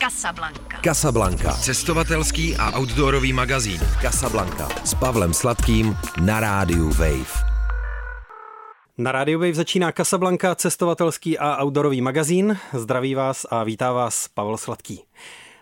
Casablanca. Casablanca. Cestovatelský a outdoorový magazín. Casablanca. S Pavlem Sladkým na rádiu Wave. Na rádiu Wave začíná Casablanca, cestovatelský a outdoorový magazín. Zdraví vás a vítá vás Pavel Sladký.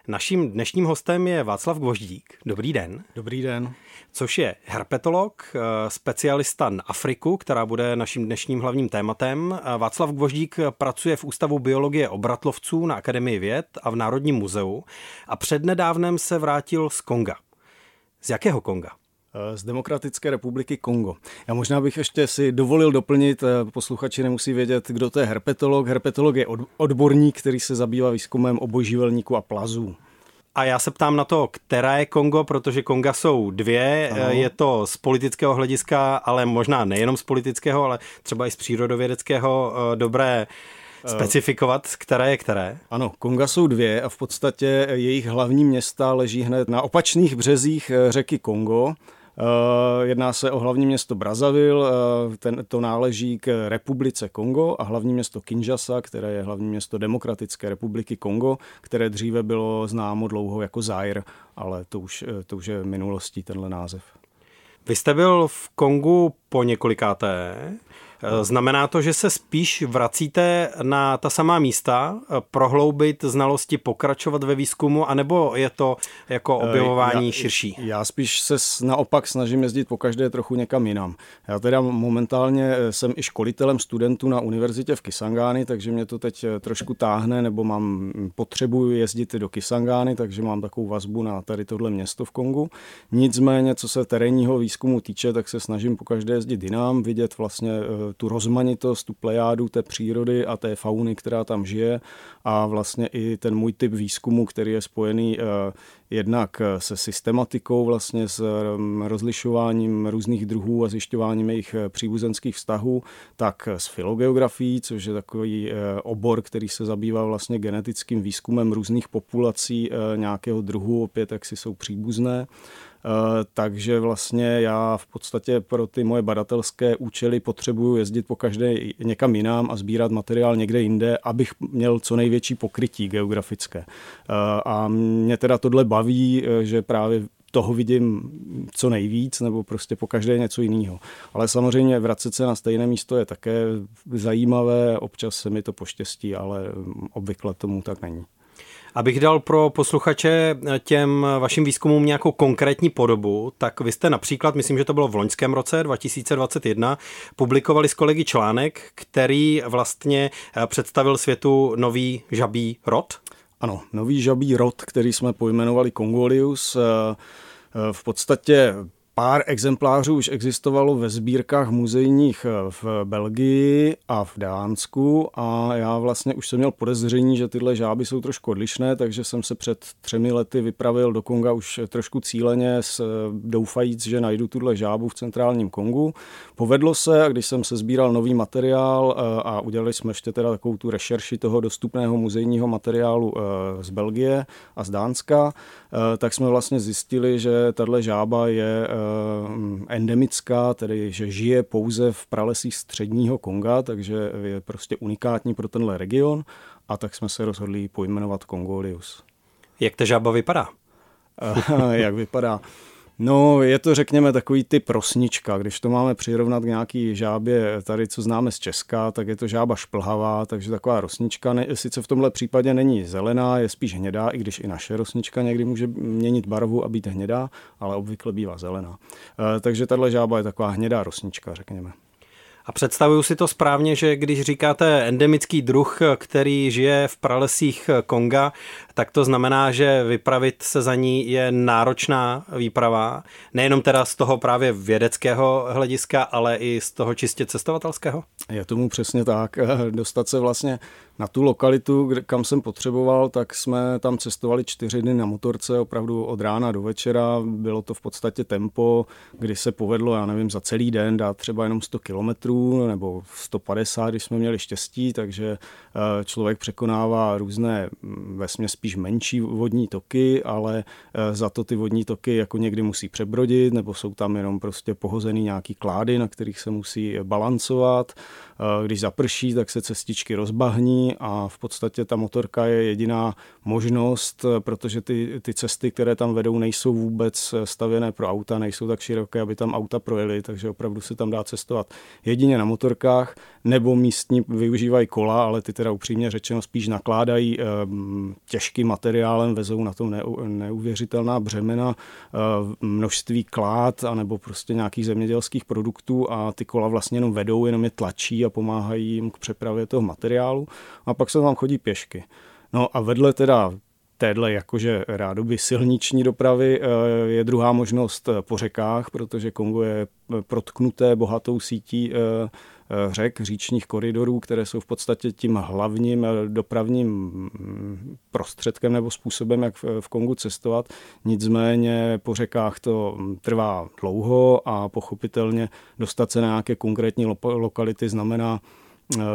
Naším dnešním hostem je Václav Gvoždík. Dobrý den. Dobrý den. Což je herpetolog, eh, specialista na Afriku, která bude naším dnešním hlavním tématem. Eh, Václav Gvoždík pracuje v Ústavu biologie obratlovců na Akademii věd a v Národním muzeu a přednedávnem se vrátil z Konga. Z jakého Konga? Eh, z Demokratické republiky Kongo. Já možná bych ještě si dovolil doplnit, posluchači nemusí vědět, kdo to je herpetolog. Herpetolog je odborník, který se zabývá výzkumem obojživelníků a plazů. A já se ptám na to, která je Kongo, protože Konga jsou dvě. Ano. Je to z politického hlediska, ale možná nejenom z politického, ale třeba i z přírodovědeckého eh, dobré eh, specifikovat, které je které? Ano, Konga jsou dvě a v podstatě jejich hlavní města leží hned na opačných březích eh, řeky Kongo. Eh, jedná se o hlavní město Brazzaville, eh, ten, to náleží k republice Kongo a hlavní město Kinshasa, které je hlavní město Demokratické republiky Kongo, které dříve bylo známo dlouho jako Zaire, ale to už, eh, to už je minulostí tenhle název. Vy jste byl v Kongu po několikáté. Eh, znamená to, že se spíš vracíte na ta samá místa, eh, prohloubit znalosti, pokračovat ve výzkumu, anebo je to jako eh, objevování já, širší? Já spíš se naopak snažím jezdit po každé trochu někam jinam. Já teda momentálně jsem i školitelem studentů na univerzitě v Kisangány, takže mě to teď trošku táhne, nebo mám hm, potřebu jezdit do Kisangány, takže mám takovou vazbu na tady tohle město v Kongu. Nicméně, co se terénního výzkumu týče, tak se snažím po každé jezdit jinam, vidět vlastně tu rozmanitost, tu plejádu té přírody a té fauny, která tam žije. A vlastně i ten můj typ výzkumu, který je spojený eh, jednak se systematikou, vlastně s eh, rozlišováním různých druhů a zjišťováním jejich eh, příbuzenských vztahů, tak s filogeografií, což je takový obor, který se zabývá vlastně genetickým výzkumem různých populací nějakého druhu, opět jak si jsou příbuzné. Eh, takže vlastně já v podstatě pro ty moje badatelské účely potřebuju jezdit po každé někam jinam a sbírat materiál někde jinde, abych měl co největší pokrytí geografické. Eh, a mě teda tohle baví, eh, že právě toho vidím co nejvíc, nebo prostě po každé něco jiného. Ale samozřejmě vracet se na stejné místo je také zajímavé, občas se mi to poštěstí, ale obvykle tomu tak není. Abych dal pro posluchače těm vašim výzkumům nějakou konkrétní podobu, tak vy jste například, myslím, že to bylo v loňském roce 2021, publikovali s kolegy článek, který vlastně eh, představil světu nový žabí rod. Ano, nový žabí rod, který jsme pojmenovali Congolius. Eh, eh, v podstatě Pár exemplářů už existovalo ve sbírkách muzejních eh, v Belgii a v Dánsku a já vlastně už jsem měl podezření, že tyhle žáby jsou trošku odlišné, takže jsem se před třemi lety vypravil do Konga už trošku cíleně, eh, doufajíc, že najdu tuhle žábu v centrálním Kongu. Povedlo se a když jsem se sbíral nový materiál eh, a udělali jsme ještě teda takovou tu rešerši toho dostupného muzejního materiálu z Belgie a z Dánska, tak jsme vlastně zjistili, že tahle žába je Eh, endemická, tedy že žije pouze v pralesích středního Konga, takže je prostě unikátní pro tenhle region a tak jsme se rozhodli pojmenovat Kongolius. Jak ta žába vypadá? Eh, jak vypadá? No, je to, řekněme, takový typ rosnička. Když to máme přirovnat k nějaký žábě tady, co známe z Česka, tak je to žába šplhavá, takže taková rosnička. Ne, sice v tomhle případě není zelená, je spíš hnědá, i když i naše rosnička někdy může měnit barvu a být hnědá, ale obvykle bývá zelená. E, takže tahle žába je taková hnědá rosnička, řekněme. A představuju si to správně, že když říkáte endemický druh, který žije v pralesích Konga, tak to znamená, že vypravit se za ní je náročná výprava, nejenom teda z toho právě vědeckého hlediska, ale i z toho čistě cestovatelského? Je tomu přesně tak. Dostat se vlastně na tu lokalitu, kam jsem potřeboval, tak jsme tam cestovali čtyři dny na motorce, opravdu od rána do večera. Bylo to v podstatě tempo, kdy se povedlo, já nevím, za celý den dát třeba jenom 100 kilometrů nebo 150, když jsme měli štěstí, takže eh, člověk překonává různé mm, vesměs spíš menší vodní toky, ale za to ty vodní toky jako někdy musí přebrodit, nebo jsou tam jenom prostě pohozený nějaký klády, na kterých se musí balancovat. Když zaprší, tak se cestičky rozbahní a v podstatě ta motorka je jediná možnost, protože ty, ty cesty, které tam vedou, nejsou vůbec stavěné pro auta, nejsou tak široké, aby tam auta projeli, takže opravdu se tam dá cestovat jedině na motorkách, nebo místní využívají kola, ale ty teda upřímně řečeno spíš nakládají těžkým materiálem, vezou na tom neuvěřitelná břemena, množství klád, anebo prostě nějakých zemědělských produktů a ty kola vlastně jenom vedou, jenom je tlačí a pomáhají jim k přepravě toho materiálu a pak se tam chodí pěšky. No a vedle teda téhle jakože rádoby silniční dopravy eh, je druhá možnost eh, po řekách, protože Kongo je eh, protknuté bohatou sítí řek, říčních koridorů, které jsou v podstatě tím hlavním dopravním mm, prostředkem nebo způsobem, jak v Kongu cestovat. Nicméně po řekách to mm, trvá dlouho a pochopitelně dostat se na nějaké konkrétní lokality znamená Eh,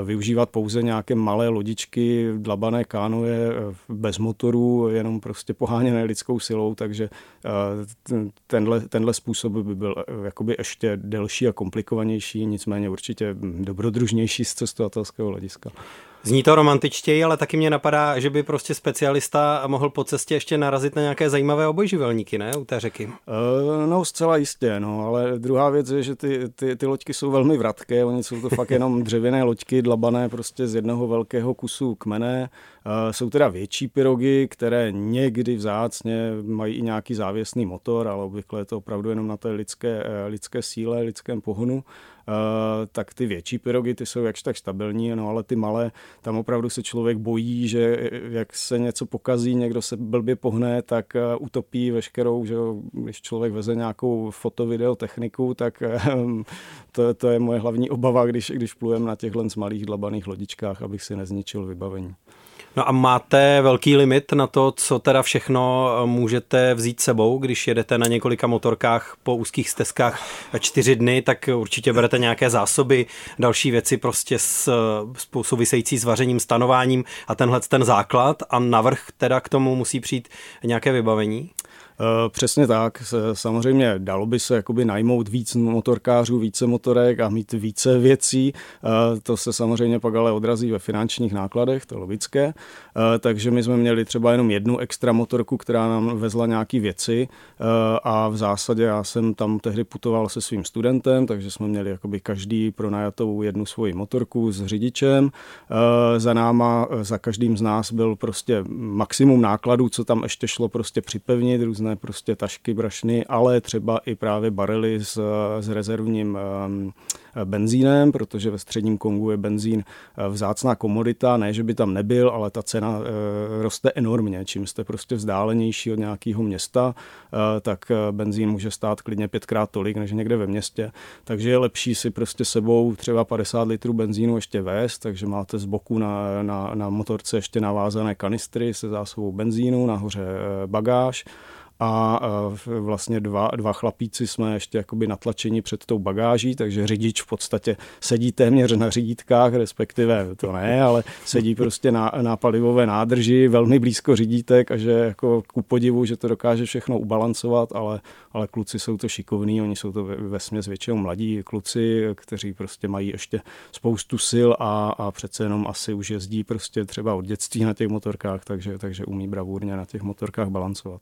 využívat pouze nějaké malé lodičky, dlabané kánoje eh, bez motorů, jenom prostě poháněné lidskou silou, takže eh, tenhle, tenhle způsob by byl jakoby ještě delší a komplikovanější, nicméně určitě dobrodružnější z cestovatelského hlediska. Zní to romantičtěji, ale taky mě napadá, že by prostě specialista mohl po cestě ještě narazit na nějaké zajímavé obojživelníky, ne, u té řeky? Uh, no, zcela jistě, no, ale druhá věc je, že ty, ty, ty loďky jsou velmi vratké, oni jsou to fakt jenom dřevěné loďky, dlabané prostě z jednoho velkého kusu kmene. Uh, jsou teda větší pyrogy, které někdy vzácně mají i nějaký závěsný motor, ale obvykle je to opravdu jenom na té lidské, eh, lidské síle, lidském pohonu. Uh, tak ty větší pyrogy, ty jsou jakž tak stabilní, no ale ty malé, tam opravdu se člověk bojí, že jak se něco pokazí, někdo se blbě pohne, tak uh, utopí veškerou, že když člověk veze nějakou foto-video techniku, tak uh, to, to je moje hlavní obava, když, když plujeme na těchhle malých dlabaných lodičkách, abych si nezničil vybavení. No a máte velký limit na to, co teda všechno můžete vzít sebou, když jedete na několika motorkách po úzkých stezkách čtyři dny, tak určitě berete nějaké zásoby, další věci prostě s, s související s vařením, stanováním a tenhle ten základ a navrh teda k tomu musí přijít nějaké vybavení? Eh, přesně tak. Samozřejmě dalo by se jakoby najmout víc motorkářů, více motorek a mít více věcí. Eh, to se samozřejmě pak ale odrazí ve finančních nákladech, to je logické. Eh, takže my jsme měli třeba jenom jednu extra motorku, která nám vezla nějaké věci a v zásadě já jsem tam tehdy putoval se svým studentem, takže jsme měli jakoby každý pronajatou jednu svoji motorku s řidičem. Za náma, za každým z nás byl prostě maximum nákladů, co tam ještě šlo prostě připevnit, různé prostě tašky, brašny, ale třeba i právě barely s, s rezervním um, benzínem, protože ve středním Kongu je benzín uh, vzácná komodita, ne, že by tam nebyl, ale ta cena uh, roste enormně. Čím jste prostě vzdálenější od nějakého města, uh, tak benzín může stát klidně pětkrát tolik, než někde ve městě. Takže je lepší si prostě sebou třeba 50 litrů benzínu ještě vést, takže máte z boku na, na, na motorce ještě navázané kanistry se zásobou benzínu, nahoře bagáž a vlastně dva, dva chlapíci jsme ještě jakoby natlačeni před tou bagáží, takže řidič v podstatě sedí téměř na řídítkách, respektive to ne, ale sedí prostě na, na palivové nádrži, velmi blízko řídítek a že jako ku podivu, že to dokáže všechno ubalancovat, ale, ale kluci jsou to šikovní, oni jsou to ve, ve směs většinou mladí kluci, kteří prostě mají ještě spoustu sil a, a přece jenom asi už jezdí prostě třeba od dětství na těch motorkách, takže, takže umí bravurně na těch motorkách balancovat.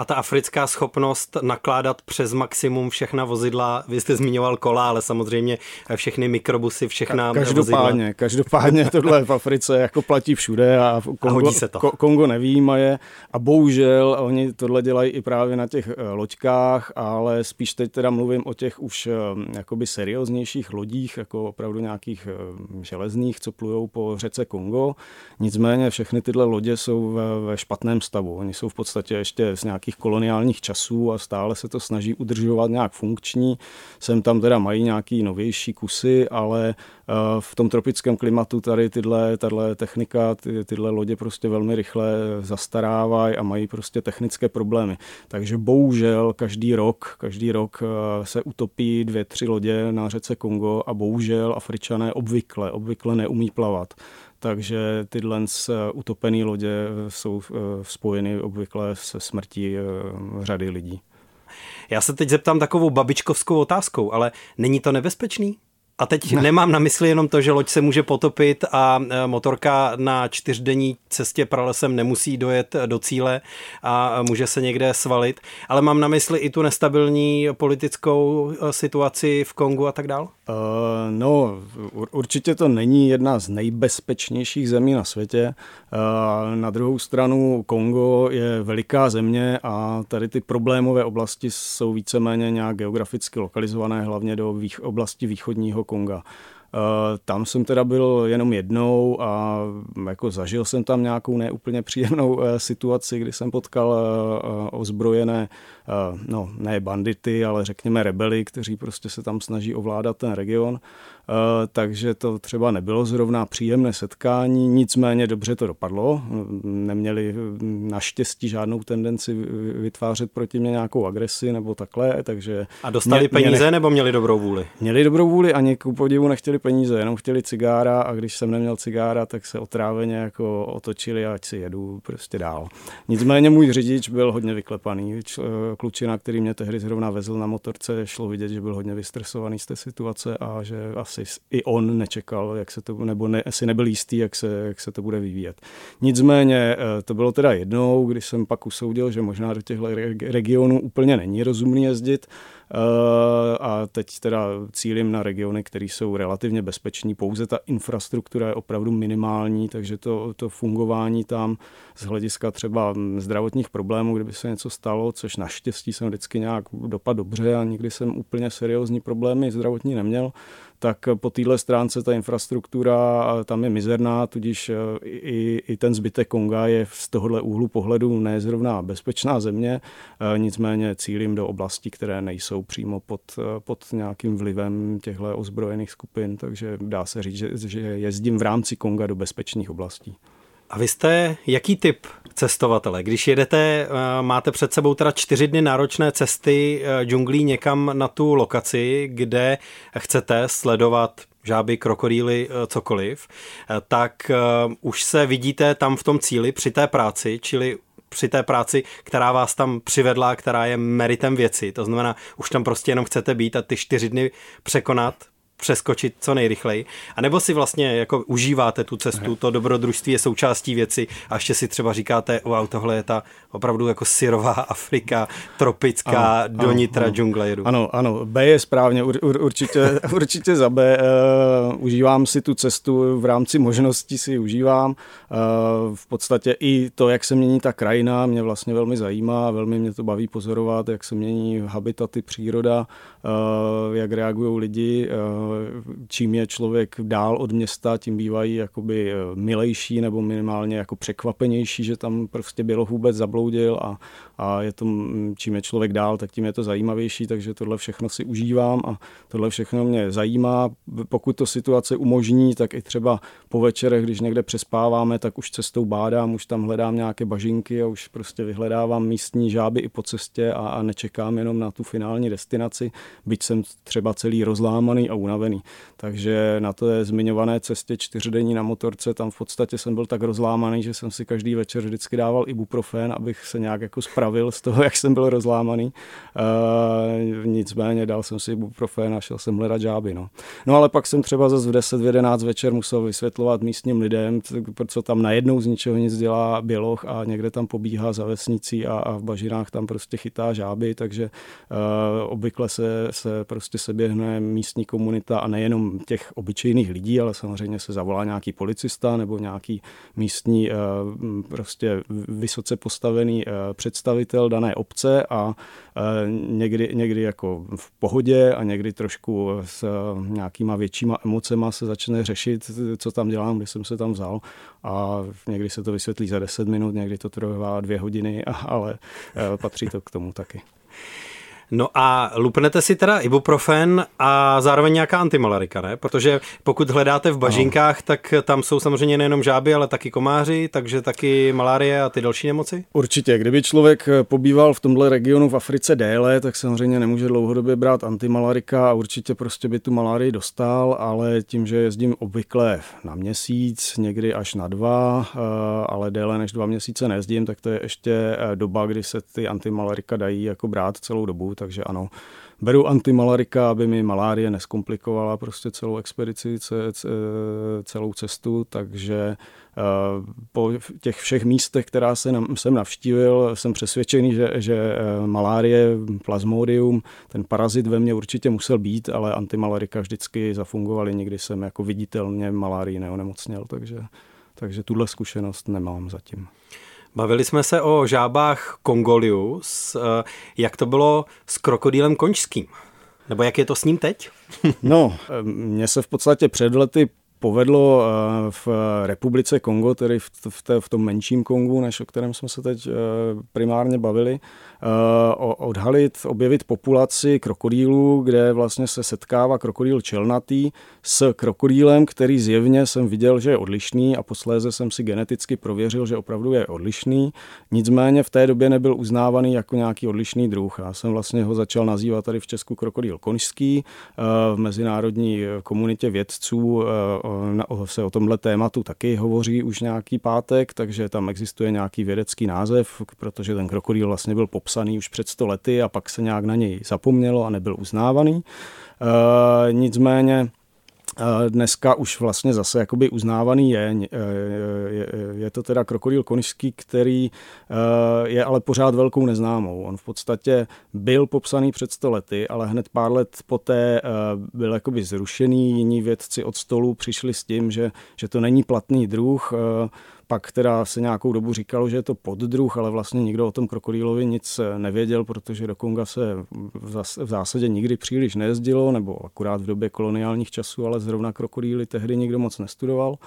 A ta africká schopnost nakládat přes maximum všechna vozidla, vy jste zmiňoval kola, ale samozřejmě všechny mikrobusy, všechna Ka- každopádně, vozidla. Každopádně tohle v Africe jako platí všude a v Kongo, a se to. Kongo nevýjímaje a bohužel oni tohle dělají i právě na těch eh, loďkách, ale spíš teď teda mluvím o těch už eh, jakoby serióznějších lodích, jako opravdu nějakých eh, železných, co plujou po řece Kongo. Nicméně všechny tyhle lodě jsou ve, ve špatném stavu. Oni jsou v podstatě ještě s nějaký nějakých koloniálních časů a stále se to snaží udržovat nějak funkční. Sem tam teda mají nějaký novější kusy, ale eh, v tom tropickém klimatu tady tyhle, tahle technika, ty, tyhle lodě prostě velmi rychle zastarávají a mají prostě technické problémy. Takže bohužel každý rok, každý rok eh, se utopí dvě, tři lodě na řece Kongo a bohužel Afričané obvykle, obvykle neumí plavat takže tyhle utopené lodě jsou spojeny obvykle se smrtí řady lidí. Já se teď zeptám takovou babičkovskou otázkou, ale není to nebezpečný? A teď ne. nemám na mysli jenom to, že loď se může potopit a e, motorka na čtyřdenní cestě pralesem nemusí dojet do cíle a může se někde svalit, ale mám na mysli i tu nestabilní politickou e, situaci v Kongu a tak dál? Uh, no, určitě to není jedna z nejbezpečnějších zemí na světě. Uh, na druhou stranu Kongo je veliká země a tady ty problémové oblasti jsou víceméně nějak geograficky lokalizované, hlavně do vých, oblasti východního Konga. Eh, tam jsem teda byl jenom jednou a jako zažil jsem tam nějakou neúplně příjemnou eh, situaci, kdy jsem potkal eh, ozbrojené, no ne bandity, ale řekněme rebely, kteří prostě se tam snaží ovládat ten region. Takže to třeba nebylo zrovna příjemné setkání, nicméně dobře to dopadlo. Neměli naštěstí žádnou tendenci vytvářet proti mě nějakou agresi nebo takhle, takže... A dostali mě, peníze mě nech... nebo měli dobrou vůli? Měli dobrou vůli, ani ku podivu nechtěli peníze, jenom chtěli cigára a když jsem neměl cigára, tak se otráveně jako otočili a ať si jedu prostě dál. Nicméně můj řidič byl hodně vyklepaný. Klučina, který mě tehdy zrovna vezl na motorce, šlo vidět, že byl hodně vystresovaný z té situace a že asi i on nečekal, jak se to, nebo ne, asi nebyl jistý, jak se, jak se to bude vyvíjet. Nicméně eh, to bylo teda jednou, když jsem pak usoudil, že možná do těchto regionů úplně není rozumný jezdit, Eh, a teď teda cílím na regiony, které jsou relativně bezpeční. Pouze ta infrastruktura je opravdu minimální, takže to, to fungování tam z hlediska třeba zdravotních problémů, kdyby se něco stalo, což naštěstí jsem vždycky nějak dopad dobře a nikdy jsem úplně seriózní problémy zdravotní neměl, tak po téhle stránce ta infrastruktura tam je mizerná, tudíž e, i, i ten zbytek Konga je z tohohle úhlu pohledu nezrovna bezpečná země, e, nicméně cílím do oblastí, které nejsou přímo pod, e, pod nějakým vlivem těchto ozbrojených skupin, takže dá se říct, že, že jezdím v rámci Konga do bezpečných oblastí. A vy jste jaký typ cestovatele? Když jedete, máte před sebou teda čtyři dny náročné cesty džunglí někam na tu lokaci, kde chcete sledovat žáby, krokodýly, cokoliv, tak už se vidíte tam v tom cíli při té práci, čili při té práci, která vás tam přivedla, která je meritem věci. To znamená, už tam prostě jenom chcete být a ty čtyři dny překonat přeskočit co nejrychleji. A nebo si vlastně jako užíváte tu cestu, to dobrodružství je součástí věci a ještě si třeba říkáte, wow, tohle je ta opravdu jako syrová Afrika, tropická, ano, do nitra ano. džungle jedu. Ano, ano, B je správně, ur, ur, určitě, určitě za B. Uh, užívám si tu cestu v rámci možností si užívám. Uh, v podstatě i to, jak se mění ta krajina, mě vlastně velmi zajímá, velmi mě to baví pozorovat, jak se mění habitaty, příroda, uh, jak reagují lidi, uh, čím je člověk dál od města, tím bývají jakoby eh, milejší nebo minimálně jako překvapenější, že tam prostě bylo vůbec zabloudil a, a je to, mm, čím je člověk dál, tak tím je to zajímavější, takže tohle všechno si užívám a tohle všechno mě zajímá. Pokud to situace umožní, tak i třeba po večerech, když někde přespáváme, tak už cestou bádám, už tam hledám nějaké bažinky a už prostě vyhledávám místní žáby i po cestě a, a nečekám jenom na tu finální destinaci, byť jsem třeba celý rozlámaný a unavený. Takže na té zmiňované cestě čtyřdenní na motorce, tam v podstatě jsem byl tak rozlámaný, že jsem si každý večer vždycky dával ibuprofen, abych se nějak jako spravil z toho, jak jsem byl rozlámaný. Uh, nicméně dal jsem si ibuprofen a šel jsem hledat žáby. No. no ale pak jsem třeba zase v 10, v 11 večer musel vysvětlovat místním lidem, co tam najednou z ničeho nic dělá běloch a někde tam pobíhá za vesnicí a, a v bažinách tam prostě chytá žáby, takže uh, obvykle se, se prostě seběhne místní komunita a nejenom těch obyčejných lidí, ale samozřejmě se zavolá nějaký policista nebo nějaký místní uh, prostě vysoce postavený uh, představitel dané obce a někdy, někdy jako v pohodě a někdy trošku s nějakýma většíma emocema se začne řešit, co tam dělám, když jsem se tam vzal a někdy se to vysvětlí za 10 minut, někdy to trvá dvě hodiny, ale patří to k tomu taky. No a lupnete si teda ibuprofen a zároveň nějaká antimalarika, ne? Protože pokud hledáte v bažinkách, no. tak tam jsou samozřejmě nejenom žáby, ale taky komáři, takže taky malárie a ty další nemoci? Určitě. Kdyby člověk pobýval v tomhle regionu v Africe déle, tak samozřejmě nemůže dlouhodobě brát antimalarika a určitě prostě by tu malárii dostal, ale tím, že jezdím obvykle na měsíc, někdy až na dva, eh, ale déle než dva měsíce nejezdím, tak to je ještě eh, doba, kdy se ty antimalarika dají jako brát celou dobu, takže ano, beru antimalarika, aby mi malárie neskomplikovala prostě celou expedici, celou cestu, takže eh, po těch všech místech, která jsem navštívil, jsem přesvědčený, že, že eh, malárie, plasmodium, ten parazit ve mně určitě musel být, ale antimalarika vždycky zafungovaly, nikdy jsem jako viditelně malárii neonemocněl, takže, takže tuhle zkušenost nemám zatím. Bavili jsme se o žábách Kongolius. Eh, jak to bylo s krokodýlem končským? Nebo jak je to s ním teď? no, eh, mně se v podstatě před lety povedlo eh, v republice Kongo, tedy v, té, v tom menším Kongu, než o kterém jsme se teď primárně bavili, Eh, odhalit, objevit populaci krokodýlů, kde vlastně se setkává krokodýl čelnatý s krokodýlem, který zjevně jsem viděl, že je odlišný a posléze jsem si geneticky prověřil, že opravdu je odlišný. Nicméně v té době nebyl uznávaný jako nějaký odlišný druh. Já jsem vlastně ho začal nazývat tady v Česku krokodýl konžský. Eh, v mezinárodní komunitě vědců eh, se o tomhle tématu taky hovoří už nějaký pátek, takže tam existuje nějaký vědecký název, protože ten krokodýl vlastně byl popsaný už před 100 lety a pak se nějak na něj zapomnělo a nebyl uznávaný. E, nicméně Dneska už vlastně zase jakoby uznávaný je. E, je, je to teda krokodýl konižský, který je ale pořád velkou neznámou. On v podstatě byl popsaný před 100 lety, ale hned pár let poté byl jakoby zrušený. Jiní vědci od stolu přišli s tím, že, že to není platný druh pak teda se nějakou dobu říkalo, že je to poddruh, ale vlastně nikdo o tom krokodýlovi nic nevěděl, protože do Konga se v zásadě nikdy příliš nejezdilo, nebo akurát v době koloniálních časů, ale zrovna krokodýly tehdy nikdo moc nestudoval.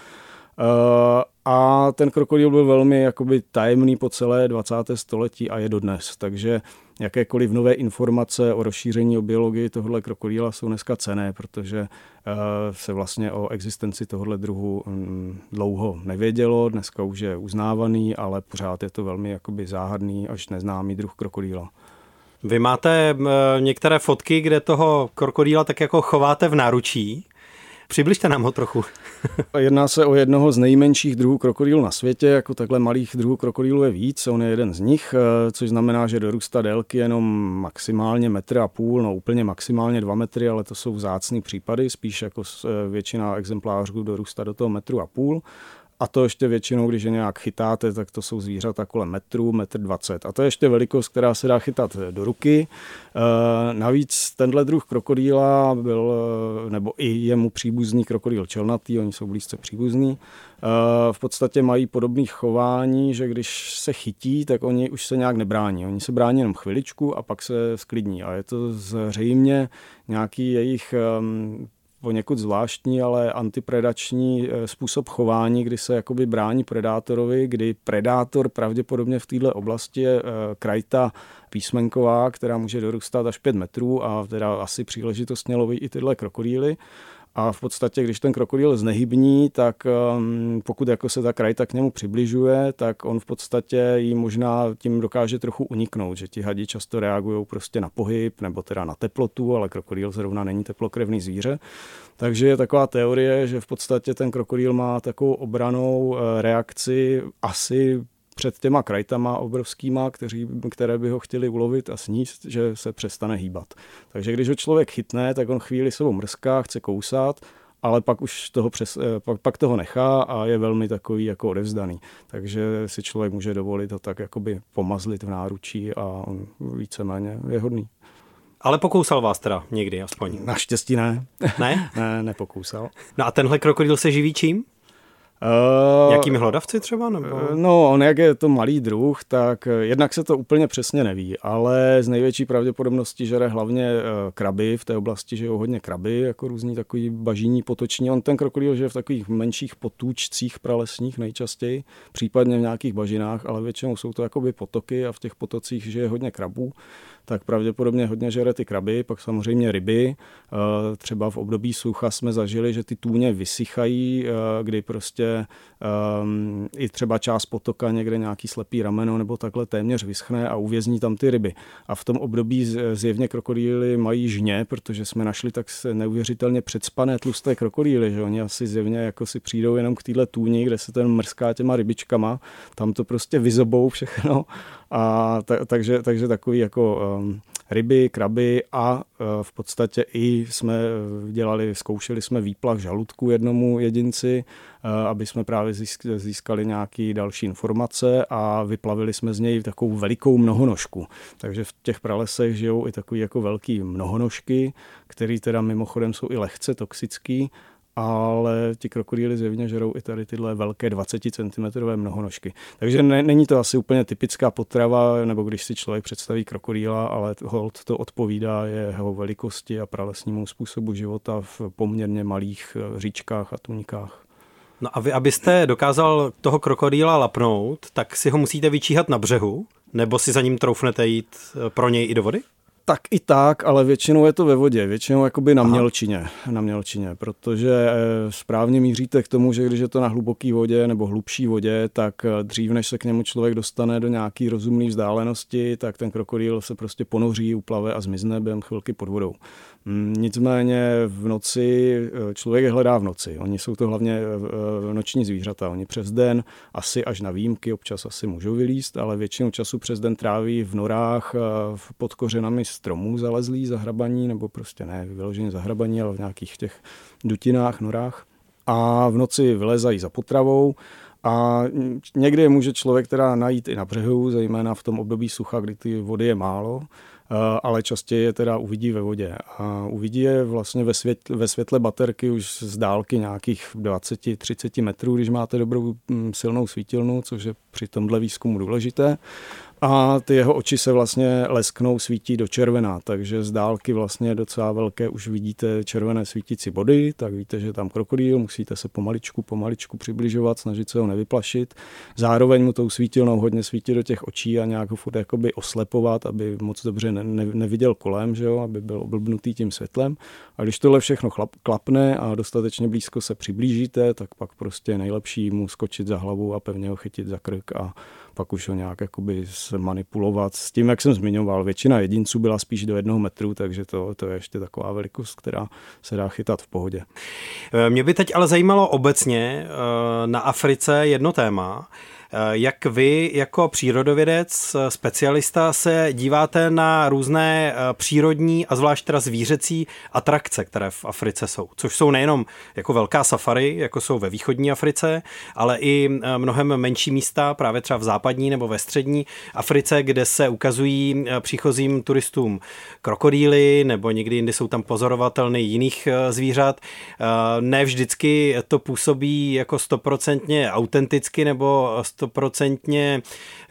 Eh, a ten krokodýl byl velmi jakoby tajemný po celé 20. století a je dodnes. Takže jakékoliv nové informace o rozšíření o biologii tohohle krokodýla jsou dneska cené, protože eh, se vlastně o existenci tohohle druhu mm, dlouho nevědělo, dneska už je uznávaný, ale pořád je to velmi jakoby záhadný až neznámý druh krokodýla. Vy máte eh, některé fotky, kde toho krokodýla tak jako chováte v náručí. Přibližte nám ho trochu. Jedná se o jednoho z nejmenších druhů krokodýlů na světě, jako takhle malých druhů krokodýlů je víc, on je jeden z nich, eh, což znamená, že dorůstá délky jenom maximálně metr a půl, no úplně maximálně dva metry, ale to jsou vzácný případy, spíš jako eh, většina exemplářů dorůstá do toho metru a půl. A to ještě většinou, když je nějak chytáte, tak to jsou zvířata kolem metru, metr dvacet. A to je ještě velikost, která se dá chytat do ruky. E, navíc tenhle druh krokodýla byl, nebo i jemu příbuzný krokodýl čelnatý, oni jsou blízce příbuzní, e, v podstatě mají podobné chování, že když se chytí, tak oni už se nějak nebrání. Oni se brání jenom chviličku a pak se sklidní. A je to zřejmě nějaký jejich poněkud zvláštní, ale antipredační eh, způsob chování, kdy se jakoby brání predátorovi, kdy predátor pravděpodobně v této oblasti je eh, krajta písmenková, která může dorůstat až 5 metrů a teda asi příležitostně loví i tyhle krokodýly. A v podstatě, když ten krokodýl znehybní, tak um, pokud jako se ta krajta k němu přibližuje, tak on v podstatě jí možná tím dokáže trochu uniknout, že ti hadi často reagují prostě na pohyb nebo teda na teplotu, ale krokodýl zrovna není teplokrevný zvíře. Takže je taková teorie, že v podstatě ten krokodýl má takovou obranou eh, reakci asi před těma krajtama obrovskýma, kteří, které by ho chtěli ulovit a sníst, že se přestane hýbat. Takže když ho člověk chytne, tak on chvíli sebou mrská, chce kousat, ale pak už toho, přes, eh, pak, pak toho nechá a je velmi takový jako odevzdaný. Takže si člověk může dovolit ho tak jakoby pomazlit v náručí a on víceméně je hodný. Ale pokousal vás teda někdy aspoň? Naštěstí ne. Ne? ne, nepokousal. No a tenhle krokodýl se živí čím? Uh, Jakými hlodavci třeba? Nebo? No, on jak je to malý druh, tak jednak se to úplně přesně neví, ale z největší pravděpodobnosti žere hlavně kraby, v té oblasti žijou hodně kraby, jako různí takový bažíní potoční. On ten krokodýl žije v takových menších potůčcích pralesních nejčastěji, případně v nějakých bažinách, ale většinou jsou to jakoby potoky a v těch potocích žije hodně krabů tak pravděpodobně hodně žere ty kraby, pak samozřejmě ryby. Eh, třeba v období sucha jsme zažili, že ty tůně vysychají, eh, kdy prostě um, i třeba část potoka, někde nějaký slepý rameno nebo takhle téměř vyschne a uvězní tam ty ryby. A v tom období zjevně krokodýly mají žně, protože jsme našli tak se neuvěřitelně předspané tlusté krokodýly, že oni asi zjevně jako si přijdou jenom k téhle tůni, kde se ten mrská těma rybičkama, tam to prostě vyzobou všechno a ta, takže, takže takový jako um, ryby, kraby a uh, v podstatě i jsme dělali, zkoušeli jsme výplach žaludku jednomu jedinci, uh, aby jsme právě získali nějaké další informace a vyplavili jsme z něj takovou velikou mnohonožku. Takže v těch pralesech žijou i takový jako velký mnohonožky, který teda mimochodem jsou i lehce toxický ale ti krokodýly zjevně žerou i tady tyhle velké 20 cm mnohonožky. Takže ne, není to asi úplně typická potrava, nebo když si člověk představí krokodýla, ale hold to odpovídá jeho velikosti a pralesnímu způsobu života v poměrně malých eh, říčkách a tunikách. No a vy, abyste dokázal toho krokodýla lapnout, tak si ho musíte vyčíhat na břehu, nebo si za ním troufnete jít eh, pro něj i do vody? Tak i tak, ale většinou je to ve vodě, většinou jakoby na mělčině, na mělčině, protože eh, správně míříte k tomu, že když je to na hluboké vodě nebo hlubší vodě, tak eh, dřív, než se k němu člověk dostane do nějaký rozumné vzdálenosti, tak ten krokodýl se prostě ponoří, uplave a zmizne během chvilky pod vodou. Mm, nicméně v noci eh, člověk je hledá v noci. Oni jsou to hlavně noční zvířata. Oni přes den asi až na výjimky občas asi můžou vylíst, ale většinu času přes den tráví v norách pod kořenami stromů zalezlí, zahrabaní, nebo prostě ne vyloženě zahrabaní, ale v nějakých těch dutinách, norách. A v noci vylezají za potravou a někdy může člověk teda najít i na břehu, zejména v tom období sucha, kdy ty vody je málo, eh, ale častěji je teda uvidí ve vodě. A uvidí je vlastně ve, světle, ve světle baterky už z dálky nějakých 20-30 metrů, když máte dobrou mm, silnou svítilnu, což je při tomhle výzkumu důležité a ty jeho oči se vlastně lesknou, svítí do červená, takže z dálky vlastně docela velké už vidíte červené svítící body, tak víte, že tam krokodýl, musíte se pomaličku, pomaličku přibližovat, snažit se ho nevyplašit. Zároveň mu tou svítilnou hodně svítit do těch očí a nějak ho furt jakoby oslepovat, aby moc dobře ne, ne, neviděl kolem, že jo, aby byl oblbnutý tím světlem. A když tohle všechno chlap, klapne a dostatečně blízko se přiblížíte, tak pak prostě nejlepší mu skočit za hlavu a pevně ho chytit za krk a pak už ho nějak jakoby manipulovat. S tím, jak jsem zmiňoval, většina jedinců byla spíš do jednoho metru, takže to, to je ještě taková velikost, která se dá chytat v pohodě. Mě by teď ale zajímalo obecně eh, na Africe jedno téma. Eh, jak vy jako přírodovědec, eh, specialista se díváte na různé eh, přírodní a zvlášť teda zvířecí atrakce, které v Africe jsou, což jsou nejenom jako velká safari, jako jsou ve východní Africe, ale i mnohem menší místa, právě třeba v západní nebo ve střední Africe, kde se ukazují příchozím turistům krokodýly, nebo někdy jindy jsou tam pozorovatelny jiných zvířat. Ne vždycky to působí jako stoprocentně autenticky nebo stoprocentně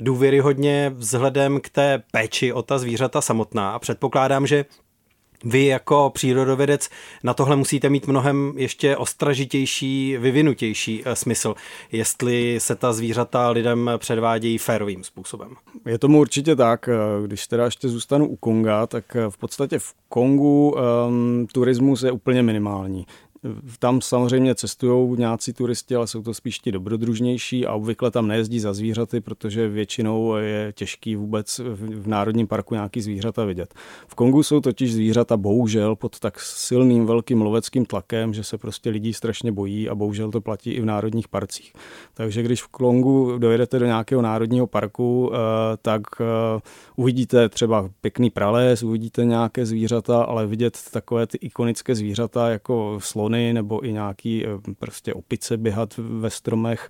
důvěryhodně vzhledem k té péči o ta zvířata samotná. Předpokládám, že vy jako přírodovědec na tohle musíte mít mnohem ještě ostražitější, vyvinutější eh, smysl, jestli se ta zvířata lidem předvádějí férovým způsobem. Je tomu určitě tak. Eh, když teda ještě zůstanu u Konga, tak eh, v podstatě v Kongu um, turismus je úplně minimální. Tam samozřejmě cestují nějací turisti, ale jsou to spíš ti dobrodružnější a obvykle tam nejezdí za zvířaty, protože většinou je těžký vůbec v Národním parku nějaký zvířata vidět. V Kongu jsou totiž zvířata bohužel pod tak silným velkým loveckým tlakem, že se prostě lidí strašně bojí a bohužel to platí i v národních parcích. Takže když v Kongu dojedete do nějakého národního parku, eh, tak eh, uvidíte třeba pěkný prales, uvidíte nějaké zvířata, ale vidět takové ty ikonické zvířata jako slon slony nebo i nějaký prostě opice běhat ve stromech,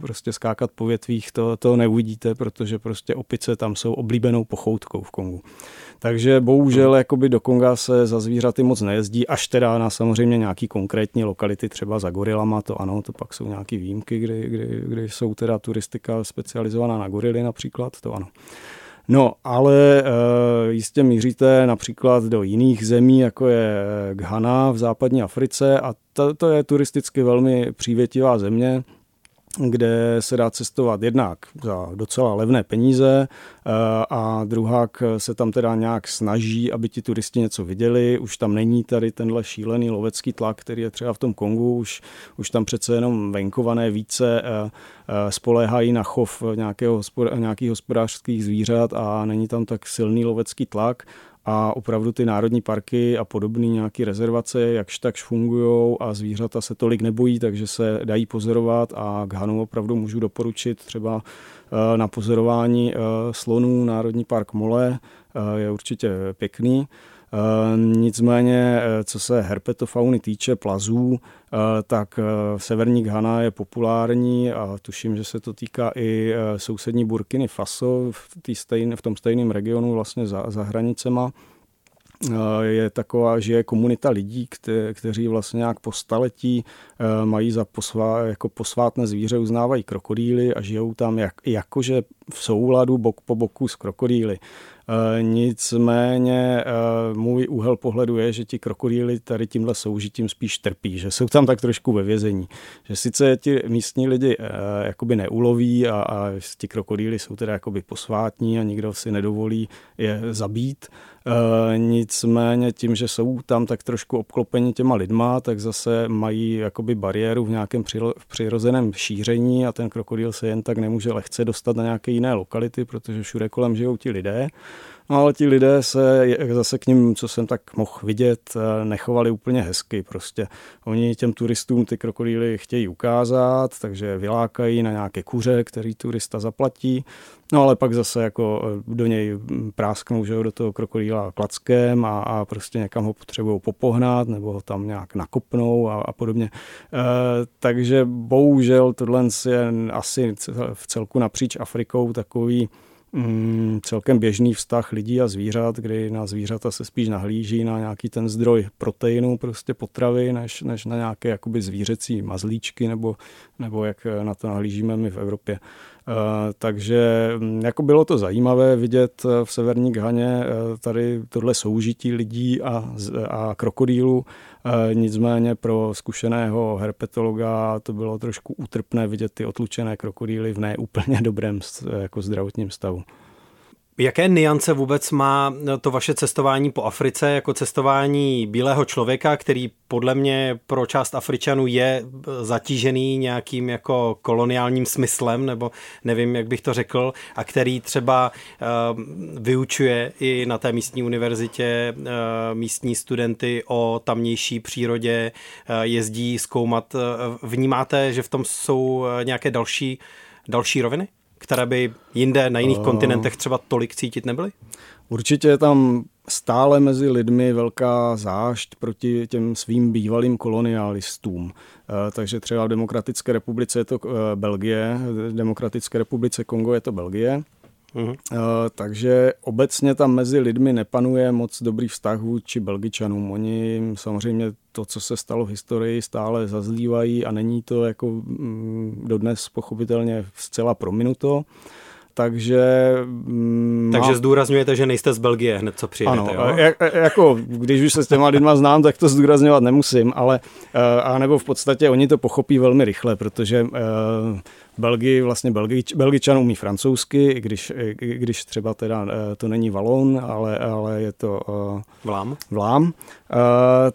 prostě skákat po větvích, to, to neuvidíte, protože prostě opice tam jsou oblíbenou pochoutkou v Kongu. Takže bohužel jakoby do Konga se za zvířaty moc nejezdí, až teda na samozřejmě nějaký konkrétní lokality, třeba za gorilama, to ano, to pak jsou nějaké výjimky, kdy, kdy, kdy jsou teda turistika specializovaná na gorily například, to ano. No, ale e, jistě míříte například do jiných zemí, jako je Ghana v západní Africe a to, to je turisticky velmi přívětivá země, kde se dá cestovat jednak za docela levné peníze eh, a druhák se tam teda nějak snaží, aby ti turisti něco viděli. Už tam není tady tenhle šílený lovecký tlak, který je třeba v tom Kongu. Už, už tam přece jenom venkované více eh, eh, spoléhají na chov nějakého, nějakých hospodářských zvířat a není tam tak silný lovecký tlak a opravdu ty národní parky a podobné nějaké rezervace jakž takž fungují a zvířata se tolik nebojí, takže se dají pozorovat a k Hanu opravdu můžu doporučit třeba eh, na pozorování eh, slonů Národní park Mole eh, je určitě pěkný. Nicméně, co se herpetofauny týče plazů, tak severní Ghana je populární a tuším, že se to týká i sousední Burkiny Faso v, stejn, v tom stejném regionu vlastně za, za hranicema je taková, že je komunita lidí, kte, kteří vlastně nějak po staletí mají za posvá, jako posvátné zvíře, uznávají krokodýly a žijou tam jak, jakože v souladu bok po boku s krokodýly. Eh, nicméně eh, můj úhel pohledu je, že ti krokodýly tady tímhle soužitím spíš trpí, že jsou tam tak trošku ve vězení. Že sice ti místní lidi eh, jakoby neuloví a, a ti krokodýly jsou teda jakoby posvátní a nikdo si nedovolí je zabít, nicméně tím, že jsou tam tak trošku obklopeni těma lidma, tak zase mají jakoby bariéru v nějakém přirozeném šíření a ten krokodýl se jen tak nemůže lehce dostat na nějaké jiné lokality, protože všude kolem žijou ti lidé. No ale ti lidé se zase k ním, co jsem tak mohl vidět, eh, nechovali úplně hezky. Prostě oni těm turistům ty krokodýly chtějí ukázat, takže vylákají na nějaké kuře, který turista zaplatí. No ale pak zase jako eh, do něj prásknou, že do toho krokodýla klackem a, a prostě někam ho potřebují popohnat nebo ho tam nějak nakopnou a, a podobně. E, takže bohužel tohle je asi v celku napříč Afrikou takový mm, celkem běžný vztah lidí a zvířat, kdy na zvířata se spíš nahlíží na nějaký ten zdroj proteinu, prostě potravy, než, než na nějaké jakoby zvířecí mazlíčky, nebo, nebo jak na to nahlížíme my v Evropě. Uh, takže mm, jako bylo to zajímavé vidět eh, v severní Ghaně uh, tady tohle soužití lidí a, a krokodýlu Eh, nicméně pro zkušeného herpetologa to bylo trošku útrpné vidět ty otlučené krokodýly v neúplně dobrém jako zdravotním stavu. Jaké niance vůbec má to vaše cestování po Africe jako cestování bílého člověka, který podle mě pro část Afričanů je zatížený nějakým jako koloniálním smyslem, nebo nevím, jak bych to řekl, a který třeba uh, vyučuje i na té místní univerzitě uh, místní studenty o tamnější přírodě, uh, jezdí zkoumat. Vnímáte, že v tom jsou nějaké další, další roviny? Které by jinde na jiných uh, kontinentech třeba tolik cítit nebyly? Určitě je tam stále mezi lidmi velká zášť proti těm svým bývalým kolonialistům. Uh, takže třeba v Demokratické republice je to uh, Belgie, v Demokratické republice Kongo je to Belgie. Uh-huh. Takže obecně tam mezi lidmi nepanuje moc dobrý vztah vůči Belgičanům. Oni samozřejmě to, co se stalo v historii, stále zazlívají a není to jako mm, dodnes pochopitelně zcela prominuto. Takže... Mm, Takže má... zdůrazňujete, že nejste z Belgie hned, co přijedete, Ano, jo? Jak, jako, když už se s těma lidma znám, tak to zdůrazňovat nemusím, ale eh, a nebo v podstatě oni to pochopí velmi rychle, protože uh, Belgii, vlastně Belgič, Belgičan umí francouzsky, i když, i když třeba teda uh, to není valon, ale, ale je to uh, vlám, vlám uh,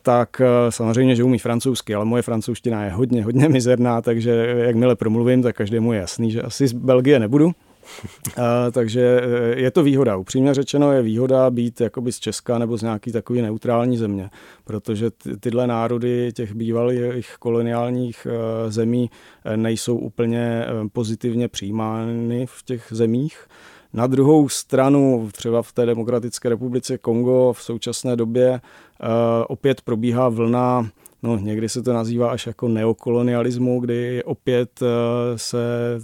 tak uh, samozřejmě, že umí francouzsky, ale moje francouzština je hodně, hodně mizerná, takže jakmile promluvím, tak každému je jasný, že asi z Belgie nebudu. Takže eh, je to výhoda. Upřímně řečeno je výhoda být jakoby z Česka nebo z nějaký takový neutrální země, protože ty, tyhle národy těch bývalých koloniálních eh, zemí eh, nejsou úplně pozitivně přijímány v těch zemích. Na druhou stranu, třeba v té Demokratické republice Kongo v současné době opět probíhá vlna no někdy se to nazývá až jako neokolonialismu, kdy opět se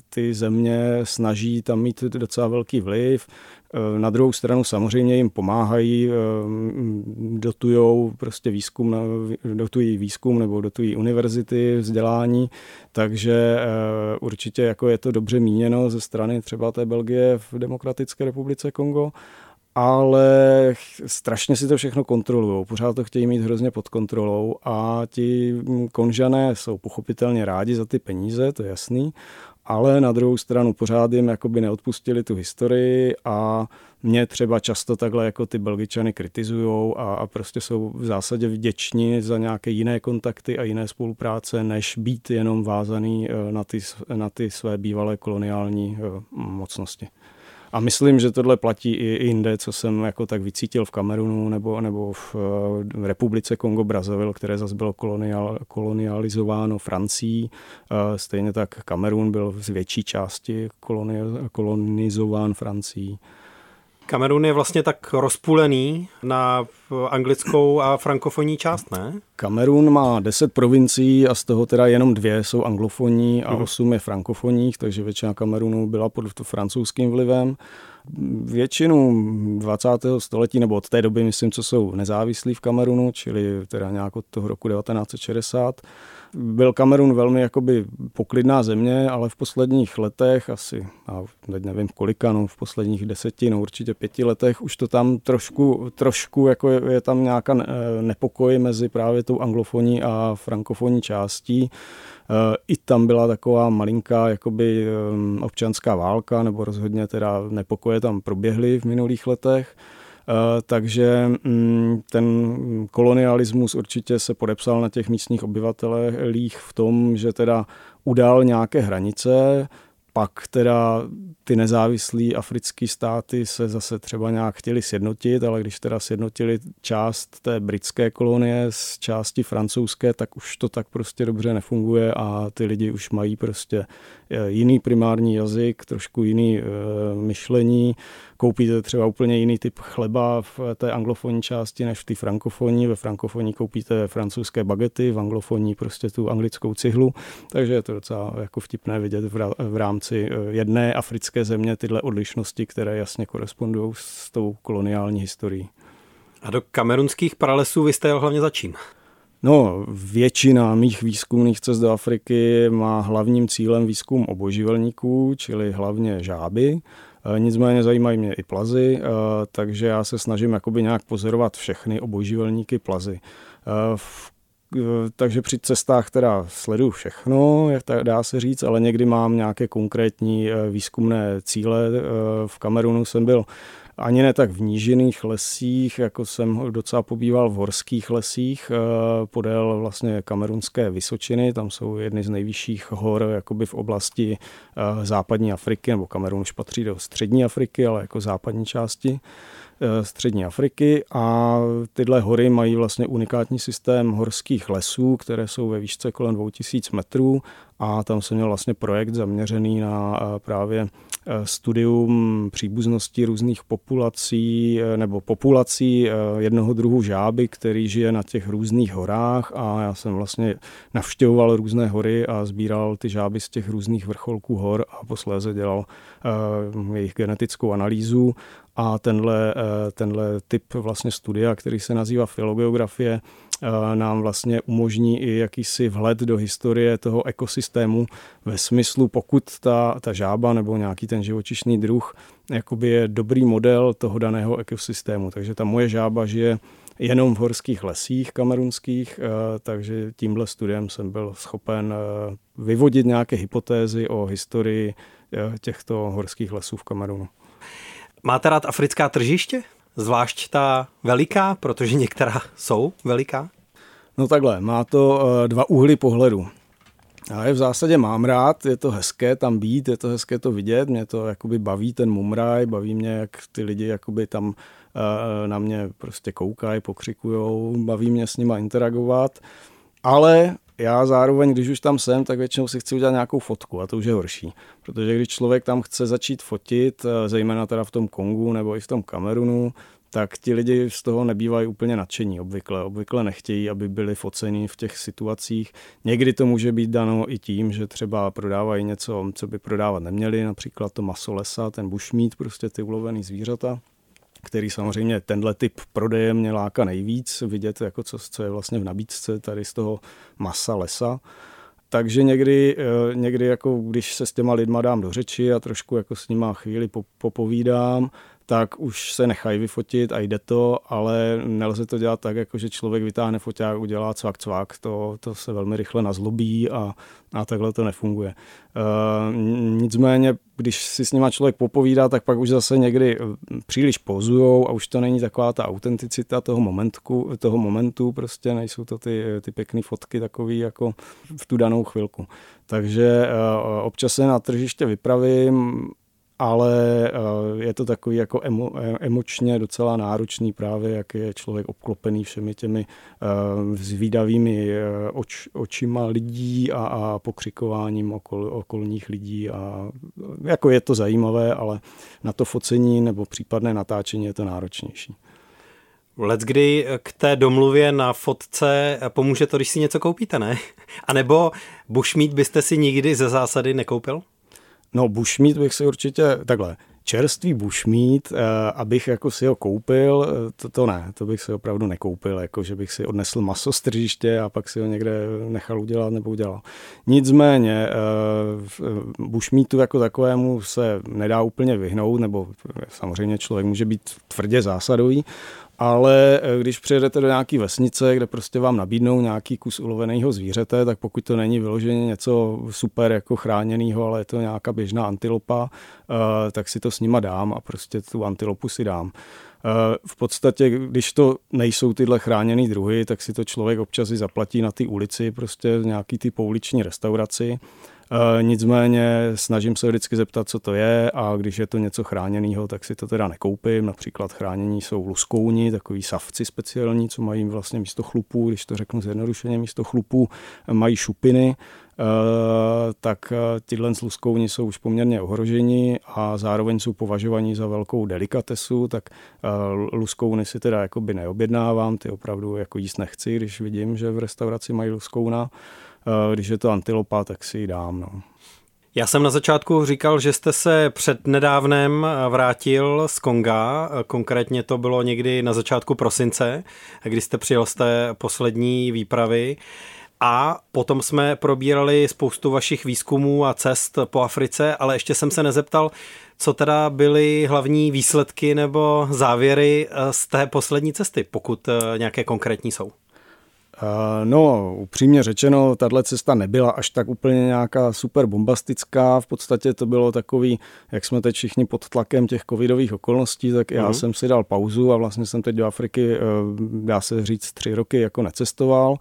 ty země snaží tam mít docela velký vliv, Eh, na druhou stranu samozřejmě jim pomáhají, eh, dotujou prostě výzkum, dotují výzkum nebo dotují univerzity, vzdělání, takže eh, určitě jako je to dobře míněno ze strany třeba té Belgie v Demokratické republice Kongo, ale strašně si to všechno kontrolují. Pořád to chtějí mít hrozně pod kontrolou a ti konžané jsou pochopitelně rádi za ty peníze, to je jasný, ale na druhou stranu pořád jim jakoby neodpustili tu historii a mě třeba často takhle jako ty Belgičany kritizujou a, a prostě jsou v zásadě vděční za nějaké jiné kontakty a jiné spolupráce, než být jenom vázaný eh, na ty, na ty své bývalé koloniální eh, mocnosti. A myslím, že tohle platí i jinde, co jsem jako tak vycítil v Kamerunu nebo, nebo v, v Republice Kongo Brazzaville, které zase bylo kolonial, kolonializováno Francií. Stejně tak Kamerun byl z větší části kolonizován Francií. Kamerun je vlastně tak rozpůlený na anglickou a frankofonní část, ne? Kamerun má 10 provincií a z toho teda jenom dvě jsou anglofonní a 8 mhm. je frankofonních, takže většina Kamerunu byla pod francouzským vlivem. Většinu 20. století, nebo od té doby, myslím, co jsou nezávislí v Kamerunu, čili teda nějak od toho roku 1960, byl Kamerun velmi jakoby poklidná země, ale v posledních letech, asi, a teď nevím kolika, no v posledních deseti, no určitě pěti letech, už to tam trošku, trošku jako je, je tam nějaká nepokoj mezi právě tou anglofoní a frankofonní částí. I tam byla taková malinká jakoby občanská válka, nebo rozhodně teda nepokoje tam proběhly v minulých letech. Eh, takže mm, ten kolonialismus určitě se podepsal na těch místních obyvatelích v tom, že teda udal nějaké hranice, pak teda ty nezávislé africké státy se zase třeba nějak chtěli sjednotit, ale když teda sjednotili část té britské kolonie s části francouzské, tak už to tak prostě dobře nefunguje a ty lidi už mají prostě eh, jiný primární jazyk, trošku jiný e, myšlení, koupíte třeba úplně jiný typ chleba v té anglofonní části než v té frankofonní. Ve frankofonní koupíte francouzské bagety, v anglofonní prostě tu anglickou cihlu, takže je to docela jako vtipné vidět v rámci eh, jedné africké země tyhle odlišnosti, které jasně korespondují s tou koloniální historií. A do kamerunských pralesů vy jste jel hlavně za čím? No, většina mých výzkumných cest do Afriky má hlavním cílem výzkum oboživelníků, čili hlavně žáby. Eh, nicméně zajímají mě i plazy, eh, takže já se snažím jakoby nějak pozorovat všechny obojživelníky plazy. Eh, takže při cestách teda sleduju všechno, jak dá se říct, ale někdy mám nějaké konkrétní výzkumné cíle. V Kamerunu jsem byl ani ne tak v nížiných lesích, jako jsem docela pobýval v horských lesích eh, podél vlastně kamerunské Vysočiny, tam jsou jedny z nejvyšších hor jakoby v oblasti eh, západní Afriky, nebo Kamerun už patří do střední Afriky, ale jako západní části. Eh, střední Afriky a tyhle hory mají vlastně unikátní systém horských lesů, které jsou ve výšce kolem 2000 metrů. A tam jsem měl vlastně projekt zaměřený na eh, právě eh, studium příbuznosti různých populací nebo populací jednoho druhu žáby, který žije na těch různých horách. A já jsem vlastně navštěvoval různé hory a sbíral ty žáby z těch různých vrcholků hor a posléze dělal jejich genetickou analýzu a tenhle, eh, tenhle typ vlastně studia, který se nazývá filogeografie, eh, nám vlastně umožní i jakýsi vhled do historie toho ekosystému ve smyslu, pokud ta, ta žába nebo nějaký ten živočišný druh jakoby je dobrý model toho daného ekosystému. Takže ta moje žába žije jenom v horských lesích kamerunských, eh, takže tímhle studiem jsem byl schopen vyvodit nějaké hypotézy o historii těchto horských lesů v Kamerunu. Máte rád africká tržiště? Zvlášť ta veliká, protože některá jsou veliká? No takhle, má to uh, dva úhly pohledu. Já je v zásadě mám rád, je to hezké tam být, je to hezké to vidět, mě to jakoby baví ten mumraj, baví mě, jak ty lidi jakoby tam uh, na mě prostě koukají, pokřikujou, baví mě s nima interagovat, ale já zároveň, když už tam jsem, tak většinou si chci udělat nějakou fotku a to už je horší. Protože když člověk tam chce začít fotit, eh, zejména teda v tom Kongu nebo i v tom Kamerunu, tak ti lidi z toho nebývají úplně nadšení obvykle. Obvykle nechtějí, aby byli foceni v těch situacích. Někdy to může být dano i tím, že třeba prodávají něco, co by prodávat neměli, například to maso lesa, ten bushmeat, prostě ty ulovený zvířata který samozřejmě tenhle typ prodeje mě láka nejvíc, vidět, jako co, co je vlastně v nabídce tady z toho masa lesa. Takže někdy, eh, někdy jako když se s těma lidma dám do řeči a trošku jako s nima chvíli popovídám, tak už se nechají vyfotit a jde to, ale nelze to dělat tak, jako že člověk vytáhne foťák, udělá cvak cvak, to, to se velmi rychle nazlobí a, a takhle to nefunguje. E, nicméně, když si s nima člověk popovídá, tak pak už zase někdy příliš pozujou a už to není taková ta autenticita toho momentu, toho momentu prostě nejsou to ty, ty pěkné fotky takový jako v tu danou chvilku. Takže e, občas se na tržiště vypravím, ale eh, je to takový jako emo, emočně docela náročný právě, jak je člověk obklopený všemi těmi uh, zvídavými eh, oč, očima lidí a, a pokřikováním okol, okolních lidí a jako je to zajímavé, ale na to focení nebo případné natáčení je to náročnější. Let kdy k té domluvě na fotce pomůže to, když si něco koupíte, ne? A nebo bushmeat byste si nikdy ze zásady nekoupil? No bushmeat bych si určitě, takhle, čerstvý bushmeat, uh, abych jako si ho koupil, eh, to, to ne, to bych si opravdu nekoupil, jako že bych si odnesl maso z tržiště a pak si ho někde nechal udělat nebo udělal. Nicméně uh, bushmeatu jako takovému se nedá úplně vyhnout, nebo samozřejmě člověk může být tvrdě zásadový, ale eh, když přijedete do nějaké vesnice, kde prostě vám nabídnou nějaký kus uloveného zvířete, tak pokud to není vyloženě něco super jako chráněného, ale je to nějaká běžná antilopa, eh, tak si to s nima dám a prostě tu antilopu si dám. Eh, v podstatě, když to nejsou tyhle chráněné druhy, tak si to člověk občas i zaplatí na ty ulici, prostě nějaký ty pouliční restauraci nicméně snažím se vždycky zeptat, co to je a když je to něco chráněného, tak si to teda nekoupím. Například chránění jsou luskouni, takový savci speciální, co mají vlastně místo chlupů, když to řeknu zjednodušeně, místo chlupů mají šupiny, Uh, tak tyhle luskouni jsou už poměrně ohroženi a zároveň jsou považovaní za velkou delikatesu, tak luskouny si teda jakoby neobjednávám, ty opravdu jako jíst nechci, když vidím, že v restauraci mají luskouna. Eh, když je to antilopa, tak si ji dám. No. Já jsem na začátku říkal, že jste se před nedávnem eh, vrátil z Konga, eh, konkrétně to bylo někdy na začátku prosince, kdy jste přijel z té poslední výpravy. A potom jsme probírali spoustu vašich výzkumů a cest po Africe, ale ještě jsem se nezeptal, co teda byly hlavní výsledky nebo závěry z té poslední cesty, pokud nějaké konkrétní jsou. No, upřímně řečeno, tahle cesta nebyla až tak úplně nějaká super bombastická. V podstatě to bylo takový, jak jsme teď všichni pod tlakem těch covidových okolností, tak já mm. jsem si dal pauzu a vlastně jsem teď do Afriky, eh, dá se říct, tři roky jako necestoval.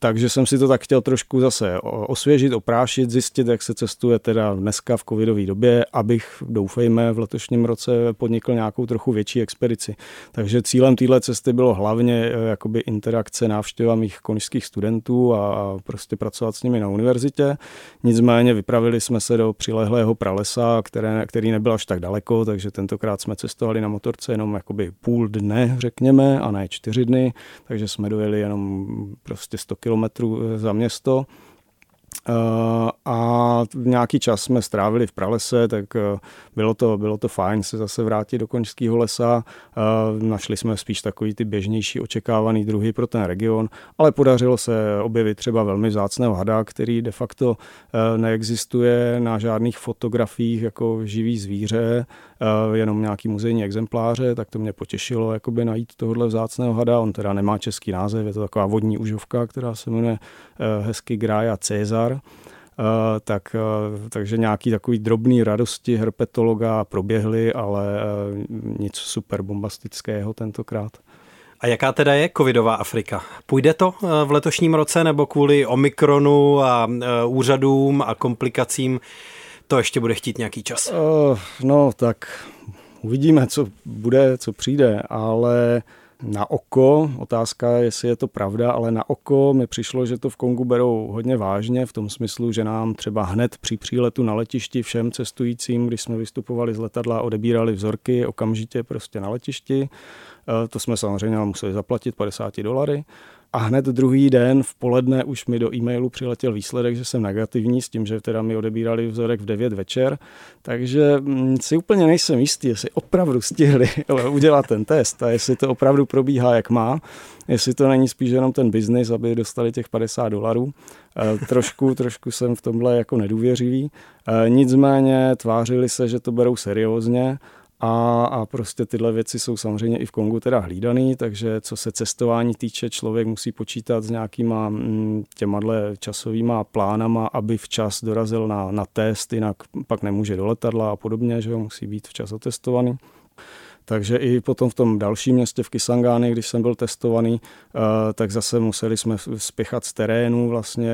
Takže jsem si to tak chtěl trošku zase osvěžit, oprášit, zjistit, jak se cestuje teda dneska v covidové době, abych, doufejme, v letošním roce podnikl nějakou trochu větší expedici. Takže cílem téhle cesty bylo hlavně eh, jakoby interakce návštěva mých konižských studentů a prostě pracovat s nimi na univerzitě. Nicméně vypravili jsme se do přilehlého pralesa, které, který nebyl až tak daleko, takže tentokrát jsme cestovali na motorce jenom jakoby půl dne, řekněme, a ne čtyři dny, takže jsme dojeli jenom prostě 100 kilometrů eh, za město. Eh, a nějaký čas jsme strávili v pralese, tak eh, bylo to, bylo to fajn se zase vrátit do Končského lesa. Našli jsme spíš takový ty běžnější očekávaný druhy pro ten region, ale podařilo se objevit třeba velmi vzácného hada, který de facto neexistuje na žádných fotografiích jako živý zvíře, jenom nějaký muzejní exempláře, tak to mě potěšilo jakoby najít tohohle vzácného hada. On teda nemá český název, je to taková vodní užovka, která se jmenuje hezky Graja Cezar. Uh, tak, uh, takže nějaký takový drobný radosti herpetologa proběhly, ale uh, nic super bombastického tentokrát. A jaká teda je covidová Afrika? Půjde to v letošním roce nebo kvůli Omikronu a úřadům a komplikacím to ještě bude chtít nějaký čas? Uh, no tak uvidíme, co bude, co přijde, ale Na oko, otázka, jestli je to pravda, ale na oko mi přišlo, že to v Kongu berou hodně vážně, v tom smyslu, že nám třeba hned při příletu na letišti všem cestujícím, když jsme vystupovali z letadla, odebírali vzorky okamžitě prostě na letišti. Eh, to jsme samozřejmě museli zaplatit 50 dolary. A hned druhý den v poledne už mi do e-mailu přiletěl výsledek, že jsem negativní s tím, že teda mi odebírali vzorek v 9 večer. Takže mm, si úplně nejsem jistý, jestli opravdu stihli udělat ten test a jestli to opravdu probíhá jak má. Jestli to není spíš jenom ten biznis, aby dostali těch 50 dolarů. E, trošku, trošku jsem v tomhle jako nedůvěřivý. E, nicméně tvářili se, že to berou seriózně a, a prostě tyhle věci jsou samozřejmě i v Kongu teda hlídaný, takže co se cestování týče, člověk musí počítat s nějakýma mm, těmadle časovýma plánama, aby včas dorazil na, na test, jinak pak nemůže do letadla a podobně, že jo, musí být včas otestovaný. Takže i potom v tom dalším městě v Kisangány, když jsem byl testovaný, eh, tak zase museli jsme spěchat z terénu vlastně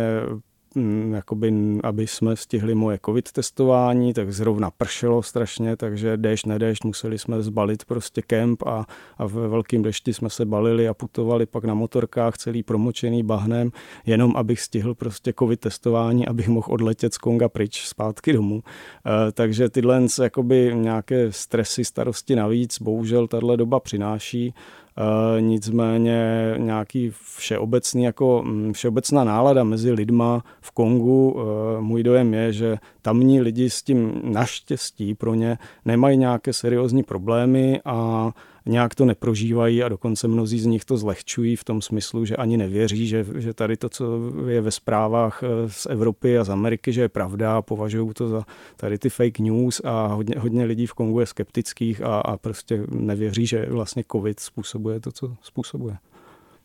jakoby, aby jsme stihli moje covid testování, tak zrovna pršelo strašně, takže déšť, nedéšť, museli jsme zbalit prostě kemp a, a ve velkým dešti jsme se balili a putovali pak na motorkách celý promočený bahnem, jenom abych stihl prostě covid testování, abych mohl odletět z Konga pryč zpátky domů. E, takže tyhle jakoby nějaké stresy, starosti navíc, bohužel tahle doba přináší. Eh, nicméně nějaký všeobecný, jako mm, všeobecná nálada mezi lidma v Kongu, eh, můj dojem je, že tamní lidi s tím naštěstí pro ně nemají nějaké seriózní problémy a nějak to neprožívají a dokonce mnozí z nich to zlehčují v tom smyslu, že ani nevěří, že, že tady to, co je ve zprávách eh, z Evropy a z Ameriky, že je pravda, považují to za tady ty fake news a hodně, hodně lidí v Kongu je skeptických a, a prostě nevěří, že vlastně covid způsobuje to, co způsobuje.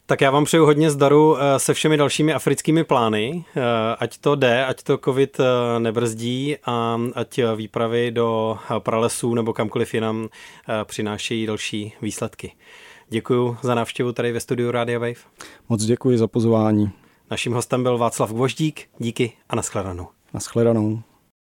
Tak já vám přeju hodně zdaru eh, se všemi dalšími africkými plány, eh, ať to jde, ať to covid eh, nebrzdí a ať výpravy do pralesů nebo kamkoliv jinam přinášejí další výsledky. Děkuji za návštěvu tady ve studiu Radio Wave. Moc děkuji za pozvání. Naším hostem byl Václav Gvoždík. Díky a nashledanou. Nashledanou.